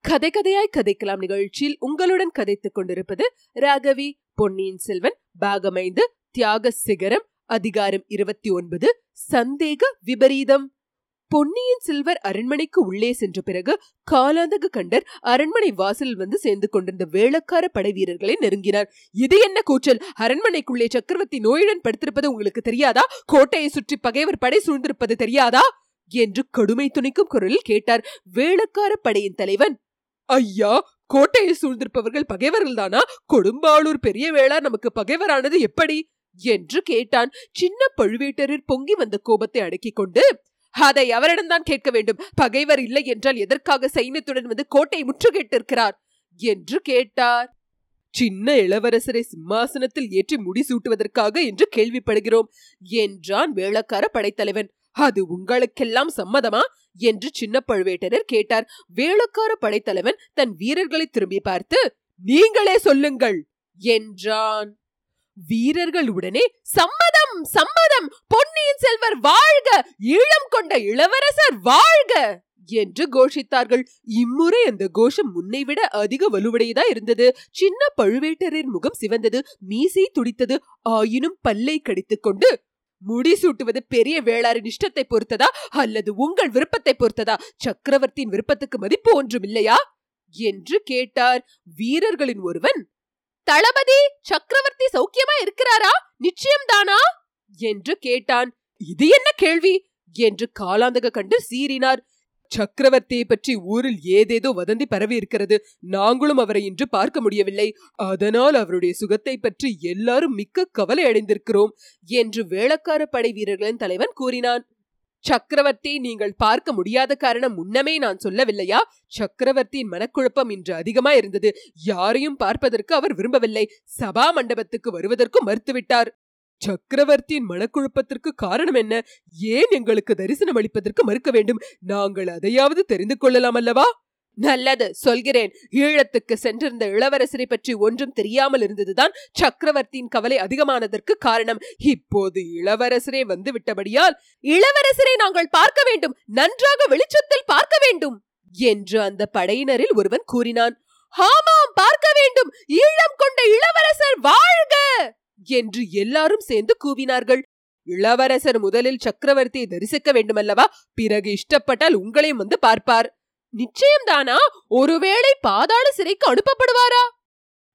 கதை கதையாய் கதைக்கலாம் நிகழ்ச்சியில் உங்களுடன் கதைத்துக் கொண்டிருப்பது ராகவி பொன்னியின் செல்வன் பாகமைந்து தியாக சிகரம் அதிகாரம் இருபத்தி ஒன்பது சந்தேக விபரீதம். பொன்னியின் செல்வர் அரண்மனைக்கு உள்ளே சென்ற பிறகு காலாந்தக கண்டர் அரண்மனை வாசலில் வந்து சேர்ந்து கொண்டிருந்த வேளக்கார படை வீரர்களை நெருங்கினார். இது என்ன கூச்சல்? அரண்மனைக்குள்ளே சக்கரவர்த்தி நோயுடன் படுத்திருப்பது உங்களுக்கு தெரியாதா? கோட்டையை சுற்றி பகைவர் படை சூழ்ந்திருப்பது தெரியாதா? என்று கடுமை துணிக்கும் குரலில் கேட்டார் வேளக்கார படையின் தலைவன். ஐயா கோட்டையை சூழ்ந்திருப்பவர்கள் பகைவர்கள் தானா? கொடும்பாளூர் பெரிய வேளா நமக்கு பகைவரானது எப்படி? என்று கேட்டான். சின்ன பழுவேட்டரில் பொங்கி வந்த கோபத்தை அடக்கிக் கொண்டு அதை அவரிடம்தான் கேட்க வேண்டும். பகைவர் இல்லை என்றால் எதற்காக சைன்யத்துடன் வந்து கோட்டை முற்றுகையிட்டிருக்கிறார்? என்று கேட்டார். சின்ன இளவரசரை சிம்மாசனத்தில் ஏற்றி முடிசூட்டுவதற்காக என்று கேள்விப்படுகிறோம் என்றான் வேளக்கார படைத்தலைவன். அது உங்களுக்கெல்லாம் சம்மதமா? என்று சின்ன பழுவேட்டரர் கேட்டார். வேளக்கார படைத்தலைவன் தன் வீரர்களை திரும்பி பார்த்து நீங்களே சொல்லுங்கள் என்றான். வீரர்கள் உடனே சம்மதம் சம்மதம். பொன்னியின் செல்வர் வாழ்க ஈழம் கொண்ட இளவரசர் வாழ்க என்று கோஷித்தார்கள். இம்முறை அந்த கோஷம் முன்னை விட அதிக வலுவுடையதா இருந்தது. சின்ன பழுவேட்டரின் முகம் சிவந்தது மீசை துடித்தது. ஆயினும் பல்லை கடித்துக் கொண்டு முடிசூட்டுவது பெரிய வேளாரின் இஷ்டத்தை பொறுத்ததா அல்லது உங்கள் விருப்பத்தை பொறுத்ததா? சக்கரவர்த்தியின் விருப்பத்துக்கு மதிப்பு ஒன்றும் இல்லையா என்று கேட்டார். வீரர்களின் ஒருவன் தளபதி சக்கரவர்த்தி சௌக்கியமா இருக்கிறாரா? நிச்சயம்தானா? என்று கேட்டான். இது என்ன கேள்வி? என்று காலாந்தக கண்டு சீறினார். சக்கரவர்த்தியை பற்றி ஊரில் ஏதேதோ வதந்தி பரவி இருக்கிறது. நாங்களும் அவரை இன்று பார்க்க முடியவில்லை. அதனால் அவருடைய சுகத்தை பற்றி எல்லாரும் மிக்க கவலை அடைந்திருக்கிறோம் என்று வேளக்கார படை வீரர்களின் தலைவன் கூறினான். சக்கரவர்த்தி நீங்கள் பார்க்க முடியாத காரணம் முன்னமே நான் சொல்லவில்லையா? சக்கரவர்த்தியின் மனக்குழப்பம் இன்று அதிகமா இருந்தது யாரையும் பார்ப்பதற்கு அவர் விரும்பவில்லை. சபா மண்டபத்துக்கு வருவதற்கும் மறுத்துவிட்டார். சக்கரவர்த்தியின் மனக்குழப்பத்திற்கு காரணம் என்ன? ஏன் எங்களுக்கு தரிசனம் அளிப்பதற்கு மறுக்க வேண்டும்? நாங்கள் அதையாவது தெரிந்து கொள்ளலாம் அல்லவா? நல்லது சொல்கிறேன். ஈழத்துக்கு சென்றிருந்த இளவரசரை பற்றி ஒன்றும் தெரியாமல் இருந்ததுதான் சக்கரவர்த்தியின் கவலை அதிகமானதற்கு காரணம். இப்போது இளவரசரே வந்து விட்டபடியால் இளவரசரை நாங்கள் பார்க்க வேண்டும். நன்றாக வெளிச்சத்தில் பார்க்க வேண்டும் என்று அந்த படையினரில் ஒருவன் கூறினான். ஆமாம் பார்க்க வேண்டும். ஈழம் கொண்ட இளவரசர் வாழ்க என்று எல்லாரும் சேர்ந்து கூவினார்கள். இளவரசர் முதலில் சக்கரவர்த்தியை தரிசிக்க வேண்டுமல்லவா? பிறகு இஷ்டப்பட்டால் உங்களையும் வந்து பார்ப்பார். நிச்சயம்தானா? ஒருவேளை பாதாள சிறைக்கு அனுப்பப்படுவாரா?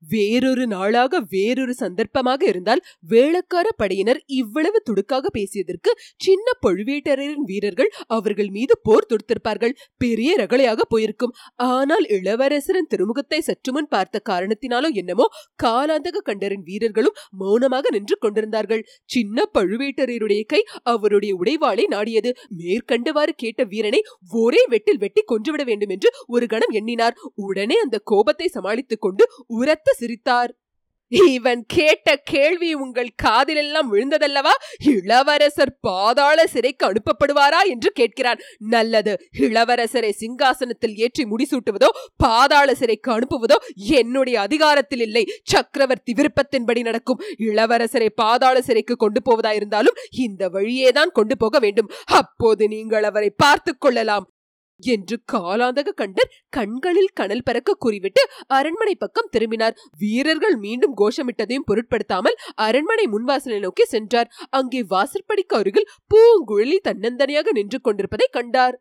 வேறொரு நாளாக வேறொரு சந்தர்ப்பமாக இருந்தால் வேளக்கார படையினர் இவ்வளவு துடுக்காக பேசியதற்கு சின்ன பழுவேட்டரின் வீரர்கள் அவர்கள் மீது போர் தொடுத்திருப்பார்கள். பெரிய ரகளையாக போயிருக்கும். ஆனால் இளவரசரின் திருமுகத்தை சற்று முன் பார்த்த காரணத்தினாலோ என்னமோ காலாந்தக கண்டரின் வீரர்களும் மௌனமாக நின்று கொண்டிருந்தார்கள். சின்ன பழுவேட்டரையருடைய கை அவருடைய உடைவாளை நாடியது. மேற்கண்டவாறு கேட்ட வீரனை ஒரே வெட்டில் வெட்டி கொன்றுவிட வேண்டும் என்று ஒரு கணம் எண்ணினார். உடனே அந்த கோபத்தை சமாளித்துக் கொண்டு உரத்த சிரித்தார். இவன் கேட்ட கேள்வி உங்கள் காதிலெல்லாம் விழுந்ததல்லவா? இளவரசர் பாதாள சிறைக்கு அனுப்பப்படுவாரா? என்று கேட்கிறான். நல்லது. இளவரசரை சிங்காசனத்தில் ஏற்றி முடிசூட்டுவதோ பாதாள சிறைக்கு அனுப்புவதோ என்னுடைய அதிகாரத்தில் இல்லை. சக்கரவர்த்தி விருப்பத்தின்படி நடக்கும். இளவரசரை பாதாள சிறைக்கு கொண்டு போவதா இருந்தாலும் இந்த வழியேதான் கொண்டு போக வேண்டும். அப்போது நீங்கள் அவரை பார்த்து கொள்ளலாம். என்று காலாந்தக கண்டர் கண்களில் கனல் பறக்க கூறிவிட்டு அரண்மனை பக்கம் திரும்பினார். வீரர்கள் மீண்டும் கோஷமிட்டதையும் பொருட்படுத்தாமல் அரண்மனை முன்வாசலை நோக்கி சென்றார். அங்கே வாசற்படிக்கு அருகில் பூங்குழலி தன்னந்தனியாக நின்று கொண்டிருப்பதை கண்டார்.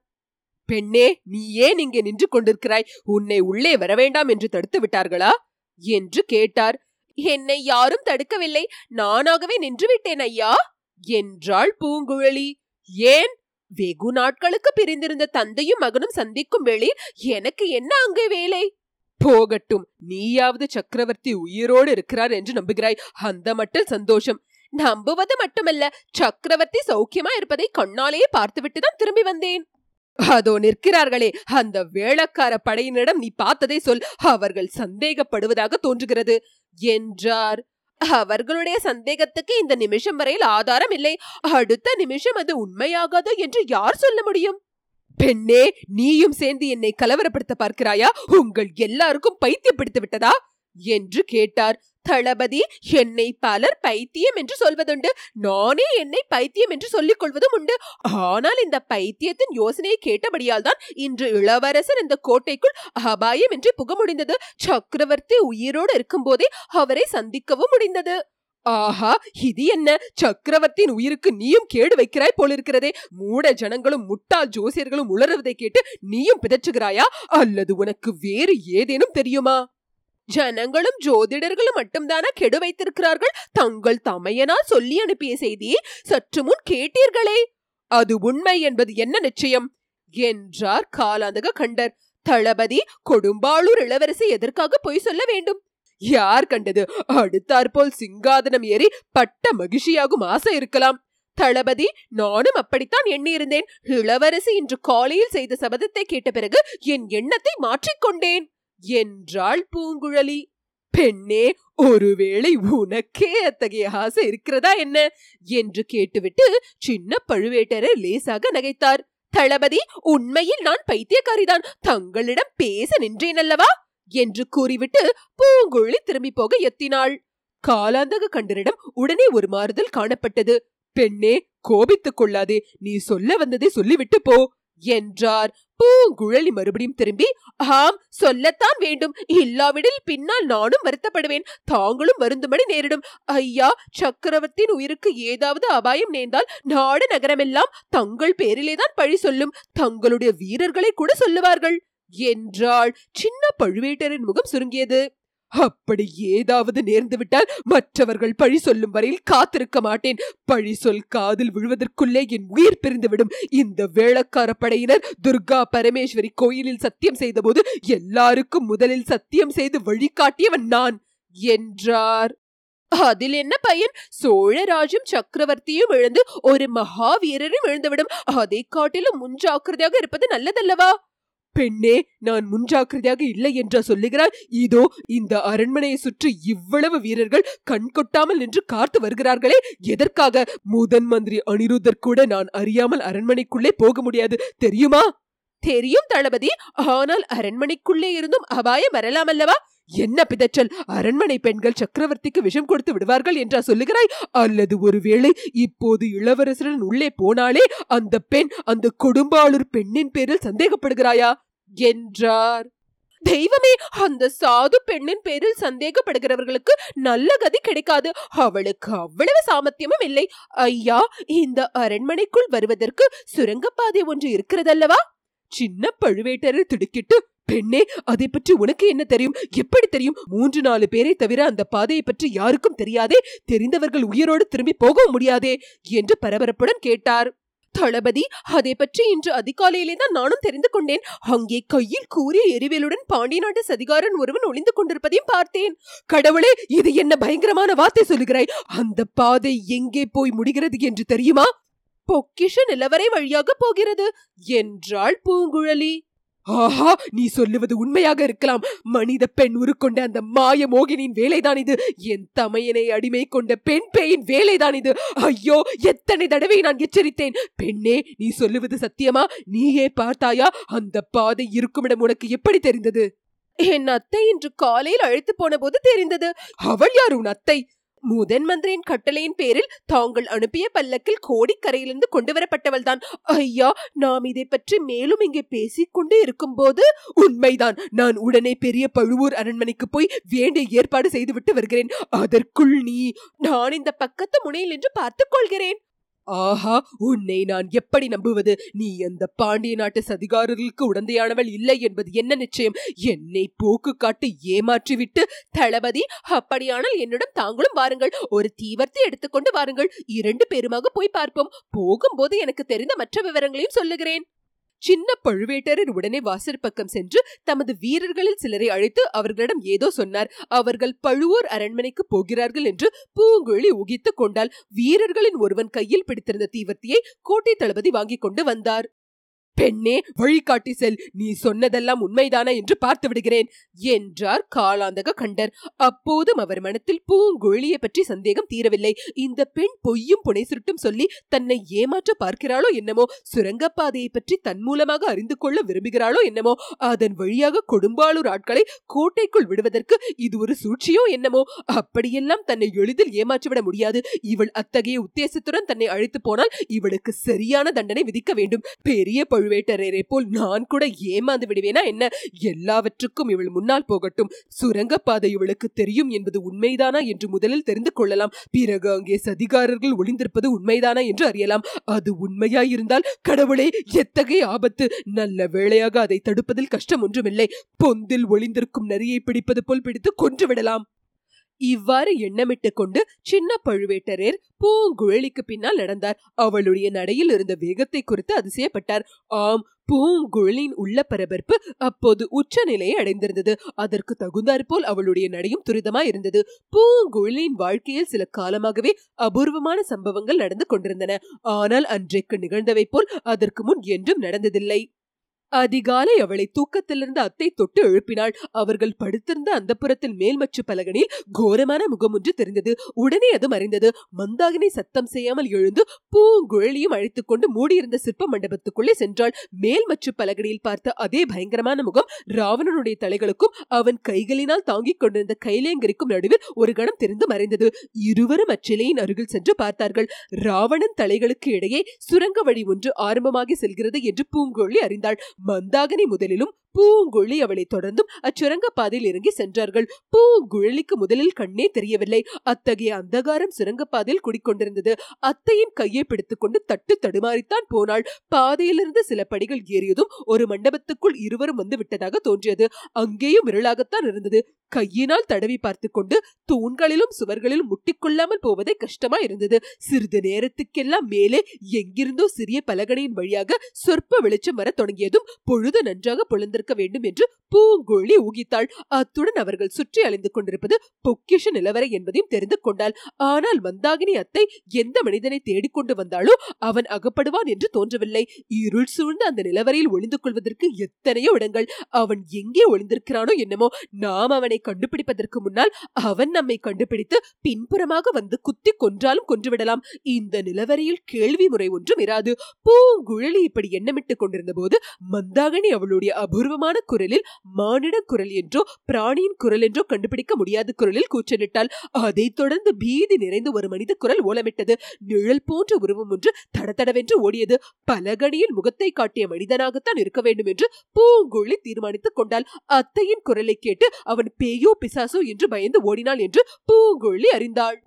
பெண்ணே நீ ஏன் இங்கே நின்று கொண்டிருக்கிறாய்? உன்னை உள்ளே வரவேண்டாம் என்று தடுத்து விட்டார்களா? என்று கேட்டார். என்னை யாரும் தடுக்கவில்லை. நானாகவே நின்று விட்டேன் ஐயா என்றாள் பூங்குழலி. ஏன் வெகு நாட்களுக்கு பிரிந்திருந்த தந்தையும் மகனும் சந்திக்கும் வேளையில் எனக்கு என்ன அங்கே வேலை? போகட்டும் நீயாவது சக்கரவர்த்தி உயிரோடு இருக்கிறார் என்று நம்புகிறாய். அந்த மட்டில் சந்தோஷம். நம்புவது மட்டுமல்ல சக்கரவர்த்தி சௌக்கியமா இருப்பதை கண்ணாலேயே பார்த்துவிட்டு தான் திரும்பி வந்தேன். அதோ நிற்கிறார்களே அந்த வேளக்கார படையினரிடம் நீ பார்த்ததை சொல். அவர்கள் சந்தேகப்படுவதாக தோன்றுகிறது. என்றார். அவர்களுடைய சந்தேகத்துக்கு இந்த நிமிஷம் வரையில் ஆதாரம் இல்லை. அடுத்த நிமிஷம் அது உண்மையாகாது என்று யார் சொல்ல முடியும்? பெண்ணே நீயும் சேர்ந்து என்னை கலவரப்படுத்த பார்க்கிறாயா? உங்கள் எல்லாருக்கும் பைத்தியப்படுத்தி விட்டதா? என்று கேட்டார். தளபதி என்னை பலர் பைத்தியம் என்று சொல்வதுண்டு. நானே என்னை பைத்தியம் என்று சொல்லிக் கொள்வதும் உண்டு. ஆனால் இந்த பைத்தியத்தின் யோசனையை கேட்டபடியால் தான் இன்று இளவரசர் இந்த கோட்டைக்குள் அபாயம் என்று புக முடிந்தது சக்கரவர்த்தி உயிரோடு இருக்கும்போதே அவரை சந்திக்கவும் முடிந்தது. ஆஹா இது என்ன? சக்கரவர்த்தியின் உயிருக்கு நீயும் கேடு வைக்கிறாய் போலிருக்கிறதே. மூட ஜனங்களும் முட்டாள் ஜோசியர்களும் உளறுவதை கேட்டு நீயும் பிதற்றுகிறாயா? அல்லது உனக்கு வேறு ஏதேனும் தெரியுமா? ஜனங்களும் ஜோதிடர்களும் மட்டும்தானா கெடு வைத்திருக்கிறார்கள்? தங்கள் தமையனால் சொல்லி அனுப்பிய செய்தியை சற்று முன் கேட்டீர்களே. அது உண்மை என்பது என்ன நிச்சயம்? என்றார் காலாந்தக கண்டர். தளபதி கொடும்பாளூர் இளவரசி எதற்காக பொய் சொல்ல வேண்டும்? யார் கண்டது? அடுத்தாற்போல் சிங்காதனம் ஏறி பட்ட மகிழ்ச்சியாகும் ஆசை இருக்கலாம். தளபதி நானும் அப்படித்தான் எண்ணியிருந்தேன். இளவரசி இன்று காலையில் செய்த சபதத்தை கேட்ட பிறகு என் எண்ணத்தை மாற்றிக்கொண்டேன். என்றாள் பூங்குழலி. பெண்ணே ஒருவேளை உனக்கே அத்தகைய ஆசை இருக்கிறதா என்ன? என்று கேட்டுவிட்டு சின்ன பழுவேட்டரர் லேசாக நகைத்தார். தளபதி உண்மையில் நான் பைத்தியக்காரிதான். தங்களிடம் பேச நின்றேன் அல்லவா? என்று கூறிவிட்டு பூங்குழலி திரும்பி போக எத்தினாள். காலாந்தக கண்டரிடம் உடனே ஒரு மாறுதல் காணப்பட்டது. பெண்ணே கோபித்துக் கொள்ளாதே. நீ சொல்ல வந்ததை சொல்லிவிட்டு போ. என்றார். பூங்குழலி மறுபடியும் திரும்பி ஆம் சொல்லத்தான் வேண்டும். இல்லாவிடில் பின்னால் நானும் வருத்தப்படுவேன். தாங்களும் வருந்தும்படி நேரிடும். ஐயா சக்கரவர்த்தியின் உயிருக்கு ஏதாவது அபாயம் நேர்ந்தால் நாடு நகரமெல்லாம் தங்கள் பேரிலேதான் பழி சொல்லும். தங்களுடைய வீரர்களை கூட சொல்லுவார்கள். என்றாள். சின்ன பழுவேட்டரின் முகம் சுருங்கியது. அப்படி ஏதாவது நேர்ந்துவிட்டால் மற்றவர்கள் பழி சொல்லும் வரையில் காத்திருக்க மாட்டேன். பழி சொல் காதில் விழுவதற்குள்ளே என் உயிர் பிரிந்துவிடும். இந்த வேளக்கார படையினர் துர்கா பரமேஸ்வரி கோயிலில் சத்தியம் செய்தபோது எல்லாருக்கும் முதலில் சத்தியம் செய்து வழிகாட்டியவன் நான் என்றார். அதில் என்ன பயன்? சோழராஜும் சக்கரவர்த்தியும் எழுந்து ஒரு மகாவீரரும் எழுந்துவிடும். அதை காட்டிலும் முன்ஜாக்கிரதையாக இருப்பது நல்லதல்லவா? பெண்ணே நான் முன்ஜாக்கிரதையாக இல்லை என்றா சொல்லுகிறாய் இதோ இந்த அரண்மனையை சுற்றி இவ்வளவு வீரர்கள் கண்கொட்டாமல் நின்று காத்து வருகிறார்களே. எதற்காக? முதன் மந்திரி அனிருத்தர் கூட நான் அறியாமல் அரண்மனைக்குள்ளே போக முடியாது. தெரியுமா? தெரியும் தளபதி. ஆனால் அரண்மனைக்குள்ளே இருந்தும் அபாயம் வரலாம் அல்லவா என்ன பிதற்றல். அரண்மனை பெண்கள் சக்கரவர்த்திக்கு விஷம் கொடுத்து விடுவார்கள் என்றா சொல்லுகிறாய்? அல்லது ஒருவேளை இப்போது இளவரசரன் உள்ளே போனாலே அந்த பெண் அந்த கொடும்பாளூர் பெண்ணின் பேரில் சந்தேகப்படுகிறாயா? என்றார். தெய்வமே அந்த சாது பெண்ணின் பேரில் சந்தேகப்படுகிறவர்களுக்கு நல்ல கதி கிடைக்காது. அவளுக்கு அவ்வளவு சாமர்த்தியமும் இல்லை. ஐயா இந்த அரண்மனைக்குள் வருவதற்கு சுரங்கப்பாதை ஒன்று இருக்கிறதல்லவா? சின்ன பழுவேட்டரர் திடுக்கிட்டு பெண்ணே அதை பற்றி உனக்கு என்ன தெரியும்? எப்படி தெரியும்? மூன்று நாலு பேரை தவிர அந்த பாதையை பற்றி யாருக்கும் தெரியாதே? தெரிந்தவர்கள் உயிரோடு திரும்பி போக முடியாதே? என்று பரபரப்புடன் கேட்டார். தளபதி அதை பற்றி இன்று அதிகாலையிலே தான் நானும் தெரிந்து கொண்டேன். அங்கே கையில் கூறிய எரிவேலுடன் பாண்டிய நாட்டு சதிகாரன் ஒருவன் ஒளிந்து கொண்டிருப்பதையும் பார்த்தேன். கடவுளே இது என்ன பயங்கரமான வார்த்தை சொல்லுகிறாய்? அந்த பாதை எங்கே போய் முடிகிறது என்று தெரியுமா? பொக்கிஷ நிலவரை வழியாக போகிறது என்றாள் பூங்குழலி. ஆஹா நீ சொல்லுவது உண்மையாக இருக்கலாம். மனித பெண் உருக்கொண்ட அந்த மாய மோகினியின் வேலைதான் இது. என் தமையனை அடிமை கொண்ட பெண் பேயின் வேலைதான் இது. ஐயோ எத்தனை தடவை நான் எச்சரித்தேன். பெண்ணே நீ சொல்லுவது சத்தியமா? நீயே பார்த்தாயா? அந்த பாதை இருக்குமிடம் உனக்கு எப்படி தெரிந்தது? என் அத்தை இன்று காலையில் அழைத்து போன போது தெரிந்தது. அவள் யார் உன் அத்தை? முதன் மந்திரியின் கட்டளையின் பேரில் தாங்கள் அனுப்பிய பல்லக்கில் கோடிக்கரையிலிருந்து கொண்டு வரப்பட்டவள்தான் ஐயா நாம் இதை பற்றி மேலும் இங்கே பேசிக்கொண்டே இருக்கும்போது உண்மைதான். நான் உடனே பெரிய பழுவூர் அரண்மனைக்கு போய் வேண்டிய ஏற்பாடு செய்துவிட்டு வருகிறேன். அதற்குள் நீ நான் இந்த பக்கத்து முனையில் என்று பார்த்துக் கொள்கிறேன். ஆஹா உன்னை நான் எப்படி நம்புவது? நீ அந்த பாண்டிய நாட்டு சதிகாரர்களுக்கு உடந்தையானவள் இல்லை என்பது என்ன நிச்சயம்? என்னை போக்கு காட்டு ஏமாற்றிவிட்டு தளபதி அப்படியானால் என்னிடம் தாங்களும் வாருங்கள். ஒரு தீவர்த்தி எடுத்துக்கொண்டு வாருங்கள். இரண்டு பேருமாக போய் பார்ப்போம். போகும்போது எனக்கு தெரிந்த மற்ற விவரங்களையும் சொல்லுகிறேன். சின்ன பழுவேட்டரர் உடனே வாசற் பக்கம் சென்று தமது வீரர்களில் சிலரை அழைத்து அவர்களிடம் ஏதோ சொன்னார். அவர்கள் பழுவூர் அரண்மனைக்கு போகிறார்கள் என்று பூங்குழலி ஊகித்துக் கொண்டால் வீரர்களின் ஒருவன் கையில் பிடித்திருந்த தீவர்த்தியை கோட்டை தளபதி வாங்கிக் கொண்டு வந்தார். பெண்ணே வழிகாட்டி செல். நீ சொன்னதெல்லாம் உண்மைதானா என்று பார்த்து விடுகிறேன் என்றார் காலாந்தக கண்டர். அப்போதும் அவர் மனத்தில் பூங்குழலியை பற்றி சந்தேகம் தீரவில்லை. இந்த பெண் பொய்யும் புனை சுருட்டும் சொல்லி தன்னை ஏமாற்ற பார்க்கிறாளோ என்னமோ சுரங்கப்பாதையை பற்றி தன் மூலமாக அறிந்து கொள்ள விரும்புகிறாளோ என்னமோ அதன் வழியாக கொடும்பாளூர் ஆட்களை கோட்டைக்குள் விடுவதற்கு இது ஒரு சூழ்ச்சியோ என்னமோ அப்படியெல்லாம் தன்னை எளிதில் ஏமாற்றிவிட முடியாது. இவள் அத்தகைய உத்தேசத்துடன் தன்னை அழைத்து போனால் இவளுக்கு சரியான தண்டனை விதிக்க வேண்டும். பெரிய பழுவேட்டரையரை போல் நான் கூட ஏமாந்து விடுவேனா என்ன? எல்லாவற்றுக்கும் இவள் முன்னால் போகட்டும். சுரங்கப்பாதை இவளுக்கு தெரியும் என்பது உண்மைதானா என்று முதலில் தெரிந்து கொள்ளலாம். பிறகு அங்கே சதிகாரர்கள் ஒளிந்திருப்பது உண்மைதானா என்று அறியலாம். அது உண்மையாயிருந்தால் கடவுளே எத்தகைய ஆபத்து? நல்ல வேளையாக அதை தடுப்பதில் கஷ்டம் ஒன்றுமில்லை. பொந்தில் ஒளிந்திருக்கும் நரியை பிடிப்பது போல் பிடித்து கொன்று விடலாம். இவ்வாறு எண்ணமிட்டுக் கொண்டு சின்ன பழுவேட்டரையர் பூங்குழலிக்கு பின்னால் நடந்தார். அவளுடைய நடையில் இருந்த வேகத்தை குறித்து அதிசயப்பட்டார். ஆம் பூங்குழலின் உள்ள பரபரப்பு அப்போது உச்ச நிலையை அடைந்திருந்தது. அதற்கு தகுந்தாற்போல் அவளுடைய நடையும் துரிதமாய் இருந்தது. பூங்குழலின் வாழ்க்கையில் சில காலமாகவே அபூர்வமான சம்பவங்கள் நடந்து கொண்டிருந்தன. ஆனால் அன்றைக்கு நிகழ்ந்தவை போல் அதற்கு முன் என்றும் நடந்ததில்லை. அதிகாலை அவளை தூக்கத்திலிருந்து அத்தை தொட்டு எழுப்பினாள். அவர்கள் படுத்திருந்த அந்த புறத்தில் மேல்மச்சு பலகனில் கோரமான முகம் ஒன்று தெரிந்தது. உடனே அது மறைந்தது. மந்தாகினி சத்தம் செய்யாமல் எழுந்து பூங்குழலியும் அழைத்துக் கொண்டு மூடியிருந்த சிற்ப மண்டபத்துக்குள்ளே சென்றாள். மேல்மச்சு பலகனியில் பார்த்த அதே பயங்கரமான முகம் ராவணனுடைய தலைகளுக்கும் அவன் கைகளினால் தாங்கிக் கொண்டிருந்த கைலேங்கரிக்கும் நடுவில் ஒரு கணம் தெரிந்து மறைந்தது. இருவரும் அச்சிலையின் அருகில் சென்று பார்த்தார்கள். ராவணன் தலைகளுக்கு இடையே சுரங்க வழி ஒன்று ஆரம்பமாகி செல்கிறது என்று பூங்குழலி அறிந்தாள். மந்தாகினி முதலிலும் பூங்குழலி அவளை தொடர்ந்தும் அச்சுரங்க பாதையில் இறங்கி சென்றார்கள். பூங்குழலிக்கு முதலில் கண்ணே தெரியவில்லை. அத்தகைய அந்தகாரம் சுரங்கப்பாதையில் குடிக்கொண்டிருந்தது. அத்தையின் கையை பிடித்துக்கொண்டு தட்டு தடுமாறித்தான் போனாள். பாதையிலிருந்து சில படிகள் ஏறியதும் ஒரு மண்டபத்துக்குள் இருவரும் வந்து விட்டதாக தோன்றியது. அங்கேயும் இருளாகத்தான் இருந்தது. கையினால் தடவி பார்த்து கொண்டு தூண்களிலும் சுவர்களிலும் முட்டிக்கொள்ளாமல் போவதே கஷ்டமா இருந்தது. சிறிது நேரத்துக்கெல்லாம் மேலே எங்கிருந்தோ சிறிய பலகனையின் வழியாக சொற்ப வெளிச்சம் வர தொடங்கியதும் பொழுது நன்றாக வந்திருக்க வேண்டும் என்று பூங்கோழி ஊகித்தாள். அத்துடன் அவர்கள் சுற்றி அலைந்து கொண்டிருப்பது பொக்கிஷ நிலவரை என்பதையும் தெரிந்து கொண்டாள். ஆனால் மந்தாகினி அத்தை எந்த மனிதனை தேடிக்கொண்டு வந்தாலோ அவன் அகப்படுவான் என்று தோன்றவில்லை. இருள் சூழ்ந்த அந்த நிலவரையில் ஒளிந்து கொள்வதற்கு எத்தனையோ இடங்கள். அவன் எங்கே ஒளிந்திருக்கிறானோ என்னமோ நாம் அவனை கண்டுபிடிப்பதற்கு முன்னால் அவன் நம்மை கண்டுபிடித்து பின்புறமாக வந்து குத்தி கொன்றாலும் கொன்றுவிடலாம். இந்த நிலவரையில் கேள்வி முறை ஒன்றும் இராது. பூங்குழலி இப்படி எண்ணமிட்டுக் கொண்டிருந்த போது மந்தாகினி அவளுடைய அபூர்வ அபூர்வமான குரலில் மானிட குரல் என்றோ பிராணியின் குரல் என்றோ கண்டுபிடிக்க முடியாத குரலில் கூச்சலிட்டாள். அதைத் தொடர்ந்து பீதி நிறைந்த ஒரு மனித குரல் ஓலமிட்டது. நிழல் போன்ற உருவம் ஒன்று தடதடவென்று ஓடியது. பலகணியில் முகத்தை காட்டிய மனிதனாகத்தான் இருக்க வேண்டும் என்று பூங்குழி தீர்மானித்துக் கொண்டாள். அத்தையின் குரலை கேட்டு அவன் பேயோ பிசாசோ என்று பயந்து ஓடினாள் என்று பூங்குழி அறிந்தாள்.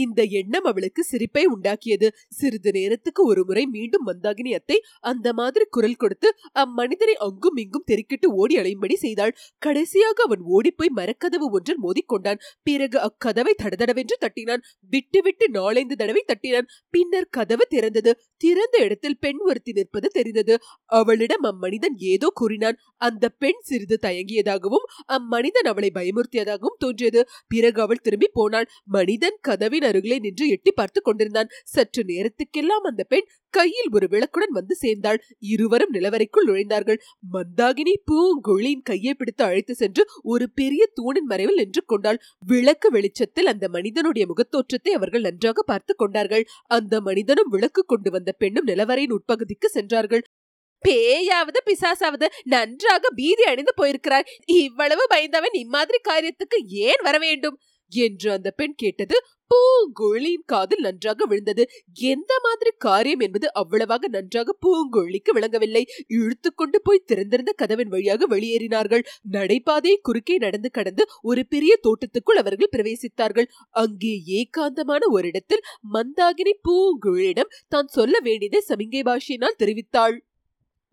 இந்த எண்ணம் அவளுக்கு சிரிப்பை உண்டாக்கியது. சிறிது நேரத்துக்கு ஒரு முறை மீண்டும் மந்தாகினி அத்தை அந்த மாதிரி குரல் கொடுத்து அம்மனிதனை அங்கும் இங்கும் தெருக்கிட்டு ஓடி அலையும்படி செய்தாள். கடைசியாக அவன் ஓடிப்போய் மரக்கதவு ஒன்றில் மோதிக்கொண்டான். பிறகு அக்கதவை தடதடவென்று தட்டினான். விட்டு விட்டு தடவை தட்டினான். பின்னர் கதவு திறந்தது. திறந்த இடத்தில் பெண் ஒருத்தி நிற்பது தெரிந்தது. அவளிடம் அம்மனிதன் ஏதோ கூறினான். அந்த பெண் சிறிது தயங்கியதாகவும் அம்மனிதன் அவளை பயமுறுத்தியதாகவும் தோன்றியது. பிறகு அவள் திரும்பி போனாள். மனிதன் கதவின் வீட்டின் அருகிலே நின்று எட்டி பார்த்து கொண்டிருந்தான். சற்று நேரத்துக்கெல்லாம் அந்த பெண் கையில் ஒரு விளக்குடன் வந்து சேர்ந்தாள். இருவரும் நிலவரைக்குள் நுழைந்தார்கள். மந்தாகினி பூங்குழியின் கையை பிடித்து அழைத்து சென்று ஒரு பெரிய தூணின் மறைவில் நின்று கொண்டாள். விளக்கு வெளிச்சத்தில் அந்த மனிதனுடைய முகத்தோற்றத்தை அவர்கள் நன்றாக பார்த்து கொண்டார்கள். அந்த மனிதனும் விளக்கு கொண்டு வந்த பெண்ணும் நிலவரையின் உட்பகுதிக்கு சென்றார்கள். பேயாவது பிசாசாவது நன்றாக பீதி அணிந்து போயிருக்கிறார். இவ்வளவு பயந்தவன் இம்மாதிரி காரியத்துக்கு ஏன் வர வேண்டும்? என்று அந்த பெண் கேட்டது பூங்குழலியின் காதில் நன்றாக விழுந்தது. எந்த மாதிரி காரியம் என்பது அவ்வளவாக நன்றாக பூங்குழலிக்கு விளங்கவில்லை. இழுத்து கொண்டு போய் திறந்திருந்த கதவின் வழியாக வெளியேறினார்கள். நடைபாதையை குறுக்கே நடந்து கடந்து ஒரு பெரிய தோட்டத்துக்குள் அவர்கள் பிரவேசித்தார்கள். அங்கே ஏகாந்தமான ஒரு இடத்தில் மந்தாகினி பூங்குழலிடம் தான் சொல்ல வேண்டியதை சமிங்கை பாஷையினால் தெரிவித்தாள்.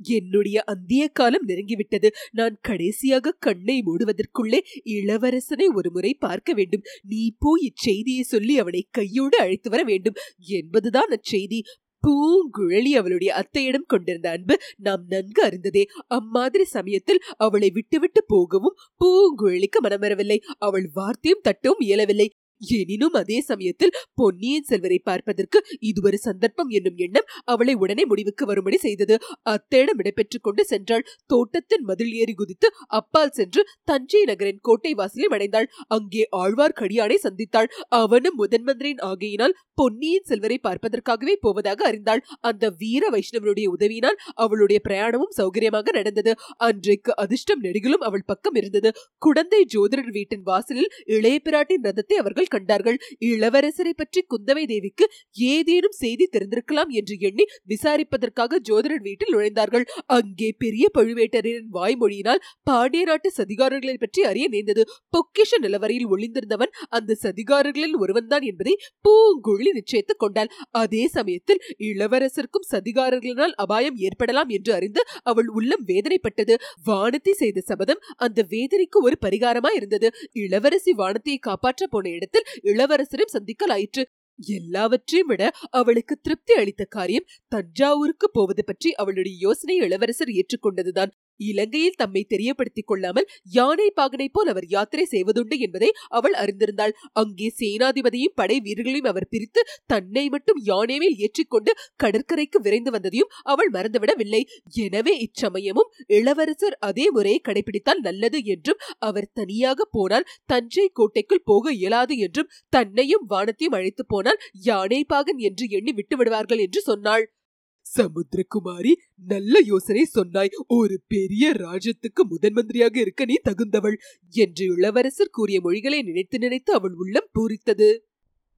என்னுடைய அந்திய காலம் நெருங்கிவிட்டது. நான் கடைசியாக கண்ணை மூடுவதற்குள்ளே இளவரசனை ஒருமுறை பார்க்க வேண்டும். நீ போய் இச்செய்தியை சொல்லி அவனை கையோடு அழைத்து வர வேண்டும். என்பதுதான் அச்செய்தி. பூங்குழலி அவளுடைய அத்தையிடம் கொண்டிருந்த அன்பு நாம் நன்கு அறிந்ததே. அம்மாதிரி சமயத்தில் அவளை விட்டுவிட்டு போகவும் பூங்குழலிக்கு மனம் வரவில்லை. அவள் வார்த்தையும் தட்டவும் இயலவில்லை. எனினும் அதே சமயத்தில் பொன்னியின் செல்வரை பார்ப்பதற்கு இது ஒரு சந்தர்ப்பம் என்னும் எண்ணம் அவளை உடனே முடிவுக்கு வரும்படி செய்தது. அத்தேடம் இடம்பெற்றுக் கொண்டு சென்றாள். தோட்டத்தின் மதில் ஏறி குதித்து அப்பால் சென்று தஞ்சை நகரின் கோட்டை வாசலை அடைந்தாள் அங்கே ஆழ்வார்க்கடியானை சந்தித்தாள். அவனும் முதன் மந்திரின் ஆகையினால் பொன்னியின் செல்வரை பார்ப்பதற்காகவே போவதாக அறிந்தாள். அந்த வீர வைஷ்ணவனுடைய உதவியினால் அவளுடைய பிரயாணமும் சௌகரியமாக நடந்தது. அன்றைக்கு அதிர்ஷ்டம் நெடுகிலும் அவள் பக்கம் இருந்தது. குடந்தை ஜோதிடர் வீட்டின் வாசலில் இளைய பிராட்டின் ரதத்தை அவர்கள் கண்டார்கள். இளவரசரை பற்றி குந்தவை தேவிக்கு ஏதேனும் செய்தி தெரிந்திருக்கலாம் என்று எண்ணி விசாரிப்பதற்காக ஜோதிடர் வீட்டில் நுழைந்தார்கள். அங்கே பெரிய பழுவேட்டரின் வாய்மொழியினால் பாண்டிய நாட்டு சதிகாரர்களை பற்றி அறிய நேர்ந்தது. பொக்கிஷ நிலவரையில் ஒளிந்திருந்தவன் அந்த சதிகாரர்களில் ஒருவன்தான் என்பதை பூங்குழி நிச்சயித்துக் கொண்டாள். அதே சமயத்தில் இளவரசருக்கும் சதிகாரர்களினால் அபாயம் ஏற்படலாம் என்று அறிந்து அவள் உள்ளம் வேதனைப்பட்டது. வானத்தை செய்த சபதம் அந்த வேதனைக்கு ஒரு பரிகாரமா இருந்தது இளவரசி வானத்தையை காப்பாற்ற போன இடத்தில் இளவரசரையும் சந்திக்கலாயிற்று. எல்லாவற்றையும் விட அவளுக்கு திருப்தி அளித்த காரியம் தஞ்சாவூருக்கு போவது பற்றி அவளுடைய யோசனை இளவரசர் ஏற்றுக்கொண்டதுதான். இலங்கையில் தம்மை தெரியப்படுத்திக் கொள்ளாமல் யானை பாகனை போல் அவர் யாத்திரை செய்வதுண்டு என்பதை அவள் அறிந்திருந்தாள். அங்கே சேனாதிபதியும் படை வீரர்களையும் அவர் பிரித்து தன்னை மட்டும் யானை மேல் ஏற்றிக்கொண்டு கடற்கரைக்கு விரைந்து வந்ததையும் அவள் மறந்துவிடவில்லை. எனவே இச்சமயமும் இளவரசர் அதே முறையை கடைபிடித்தால் நல்லது என்றும் அவர் தனியாக போனால் தஞ்சை கோட்டைக்குள் போக இயலாது என்றும் தன்னையும் வானத்தையும் அழைத்து போனால் யானை பாகன் என்று எண்ணி விட்டு விடுவார்கள் என்று சொன்னாள். சமுத்திரகுமாரி நல்ல யோசனை சொன்னாய். ஒரு பெரிய ராஜ்யத்துக்கு முதன் மந்திரியாக இருக்க நீ தகுந்தவள் என்று இளவரசர் கூறிய மொழிகளை நினைத்து நினைத்து அவள் உள்ளம் பூரித்தது.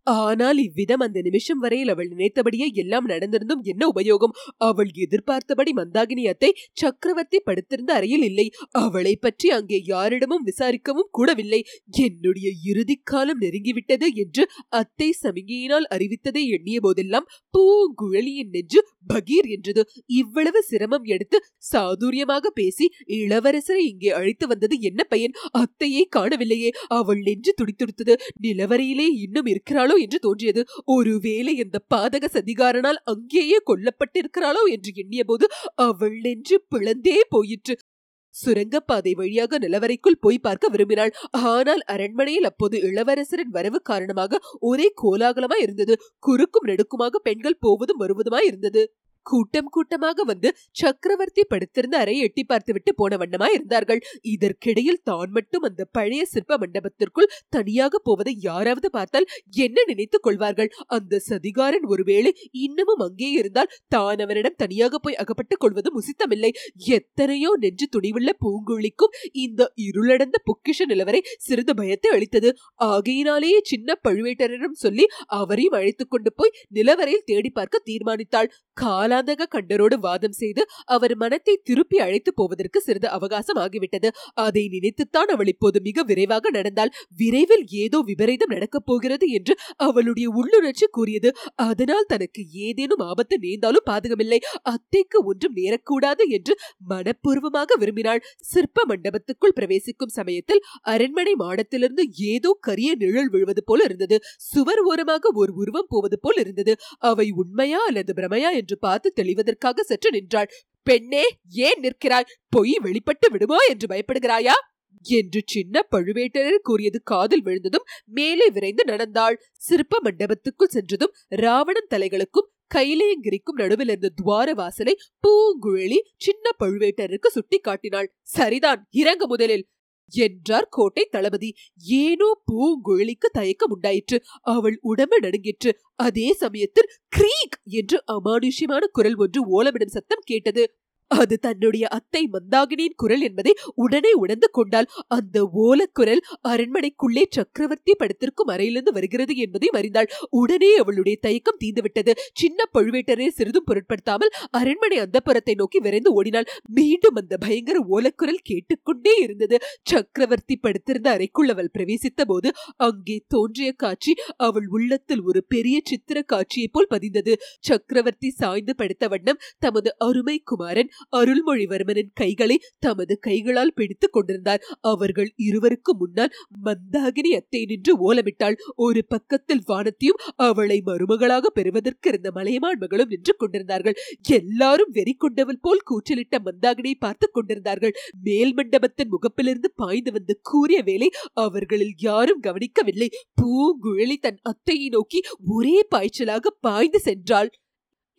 ஆனால் இவ்விதம் அந்த நிமிஷம் வரையில் அவள் நினைத்தபடியே எல்லாம் நடந்திருந்தும் என்ன உபயோகம்? அவள் எதிர்பார்த்தபடி மந்தாகினி அத்தை சக்கரவர்த்தி படுத்திருந்த அறையில் இல்லை. அவளை பற்றி அங்கே யாரிடமும் விசாரிக்கவும் கூடவில்லை. என்னுடைய இறுதி காலம் நெருங்கிவிட்டது என்று அத்தை சமிகையினால் அறிவித்ததை எண்ணிய போதெல்லாம் பூங்குழலியின் நெஞ்சு பகீர் என்றது. இவ்வளவு சிரமம் எடுத்து சாதுரியமாக பேசி இளவரசரை இங்கே அழைத்து வந்தது என்ன பயன்? அத்தையை காணவில்லையே. அவள் நெஞ்சு துடித்துடுத்தது. நிலவரையிலே இன்னும் இருக்கிறாள் இருக்கிறாளோ என்று தோன்றியது. ஒருவேளை இந்த பாதக சதிகாரனால் அங்கேயே கொல்லப்பட்டிருக்கிறாளோ என்று எண்ணியபோது அவள் என்று பிளந்தே போயிற்று. சுரங்கப்பாதை வழியாக நிலவரைக்குள் போய் பார்க்க விரும்பினாள். ஆனால் அரண்மனையில் அப்போது இளவரசரின் வரவு காரணமாக ஒரே கோலாகலமாய் இருந்தது. குறுக்கும் நெடுக்குமாக பெண்கள் போவதும் வருவதுமாய் இருந்தது. கூட்டம் கூட்டமாக வந்து சக்கரவர்த்தி படுத்திருந்த அறையை எட்டி பார்த்துவிட்டு போன வண்ணமா இருந்தார்கள். இதற்கிடையில் தான் மட்டும் அந்த பழைய சிற்ப மண்டபத்திற்குள் தனியாக போவதை யாராவது பார்த்தால் என்ன நினைத்துக் கொள்வார்கள்? அந்த சதிகாரன் ஒருவேளை இன்னமும் அங்கே இருந்தால் தான் அவரிடம் தனியாக போய் அகப்பட்டுக் கொள்வது முசித்தமில்லை எத்தனையோ நெஞ்சு துணிவுள்ள பூங்குழிக்கும் இந்த இருளடந்த பொக்கிஷ நிலவரை சிறிது பயத்தை அளித்தது. ஆகையினாலேயே சின்ன பழுவேட்டரிடம் சொல்லி அவரையும் அழைத்துக் கொண்டு போய் நிலவரையில் தேடி பார்க்க தீர்மானித்தாள். கால காலாந்தக கண்டரோடு வாதம் செய்து அவர் மனத்தை திருப்பி அழைத்து போவதற்கு சிறிது அவகாசம் ஆகிவிட்டது. அதை நினைத்துத்தான் அவள் இப்போது மிக விரைவாக நடந்தால் விரைவில் ஏதோ விபரீதம் நடக்கப் போகிறது என்று அவளுடைய உள்ளுணர்ச்சி கூறியது. அதனால் தனக்கு ஏதேனும் ஆபத்து நேர்ந்தாலும் பாதகமில்லை. அத்தைக்கு ஒன்றும் நேரக்கூடாது என்று மனப்பூர்வமாக விரும்பினாள். சிற்ப மண்டபத்துக்குள் பிரவேசிக்கும் சமயத்தில் அரண்மனை மாடத்திலிருந்து ஏதோ கரிய நிழல் விழுவது போல இருந்தது. சுவர் ஓரமாக ஒரு உருவம் போவது போல் இருந்தது. அவை உண்மையா அல்லது பிரமையா என்று பார்த்து பார்த்து தெளிவதற்காக சற்று நின்றாள். பெண்ணே ஏன் நிற்கிறாய்? பொய் வெளிப்பட்டு விடுமோ என்று பயப்படுகிறாயா? என்று சின்ன பழுவேட்டரர் கூறியது காதில் விழுந்ததும் மேலே விரைந்து நடந்தாள். சிற்ப மண்டபத்துக்குள் சென்றதும் ராவணன் தலைகளுக்கும் கைலேயங்கிரிக்கும் நடுவில் இருந்த துவார வாசலை பூங்குழலி சின்ன பழுவேட்டருக்கு சுட்டி காட்டினாள் சரிதான் இறங்கு முதலில். என்றார் கோட்டை தளபதி. ஏனோ பூங்குழலிக்கு தயக்கம் உண்டாயிற்று. அவள் உடம்பு நடுங்கிற்று. அதே சமயத்தில் கிரீக் என்று அமானுஷ்யமான குரல் ஒன்று ஓலமிடும் சத்தம் கேட்டது. அது தன்னுடைய அத்தை மந்தாகினியின் குரல் என்பதை உடனே உணர்ந்து கொண்டால் அந்த ஓலக்குரல் அரண்மனைக்குள்ளே சக்கரவர்த்தி படத்திற்கும் அறையிலிருந்து வருகிறது என்பதை அறிந்தாள். உடனே அவளுடைய தயக்கம் தீந்துவிட்டது. சின்ன பழுவேட்டரை சிறிதும் பொருட்படுத்தாமல் அரண்மனை அந்த புறத்தை நோக்கி விரைந்து ஓடினாள். மீண்டும் அந்த பயங்கர ஓலக்குரல் கேட்டுக்கொண்டே இருந்தது. சக்கரவர்த்தி படுத்திருந்த அறைக்குள் அவள் பிரவேசித்த போது அங்கே தோன்றிய காட்சி அவள் உள்ளத்தில் ஒரு பெரிய சித்திர காட்சியை போல் பதிந்தது. சக்கரவர்த்தி சாய்ந்து படுத்த வண்ணம் தமது அருமை குமாரன் அருள்மொழிவர்மனின் கைகளை தமது கைகளால் பிடித்துக் கொண்டிருந்தார். அவர்கள் இருவருக்கு முன்னால் மந்தாகினி அத்தை நின்று ஓலமிட்டாள். ஒரு பக்கத்தில் வானத்தையும் அவளை மருமகளாக பெறுவதற்கு இருந்த மலையமான் மகளும் நின்று கொண்டிருந்தார்கள். எல்லாரும் வெறி கொண்டவள் போல் கூச்சலிட்ட மந்தாகினியை பார்த்துக் கொண்டிருந்தார்கள். மேல் மண்டபத்தின் முகப்பிலிருந்து பாய்ந்து வந்த கூறிய வேலை அவர்களில் யாரும் கவனிக்கவில்லை. பூங்குழலி தன் அத்தையை நோக்கி ஒரே பாய்ச்சலாக பாய்ந்து சென்றாள்.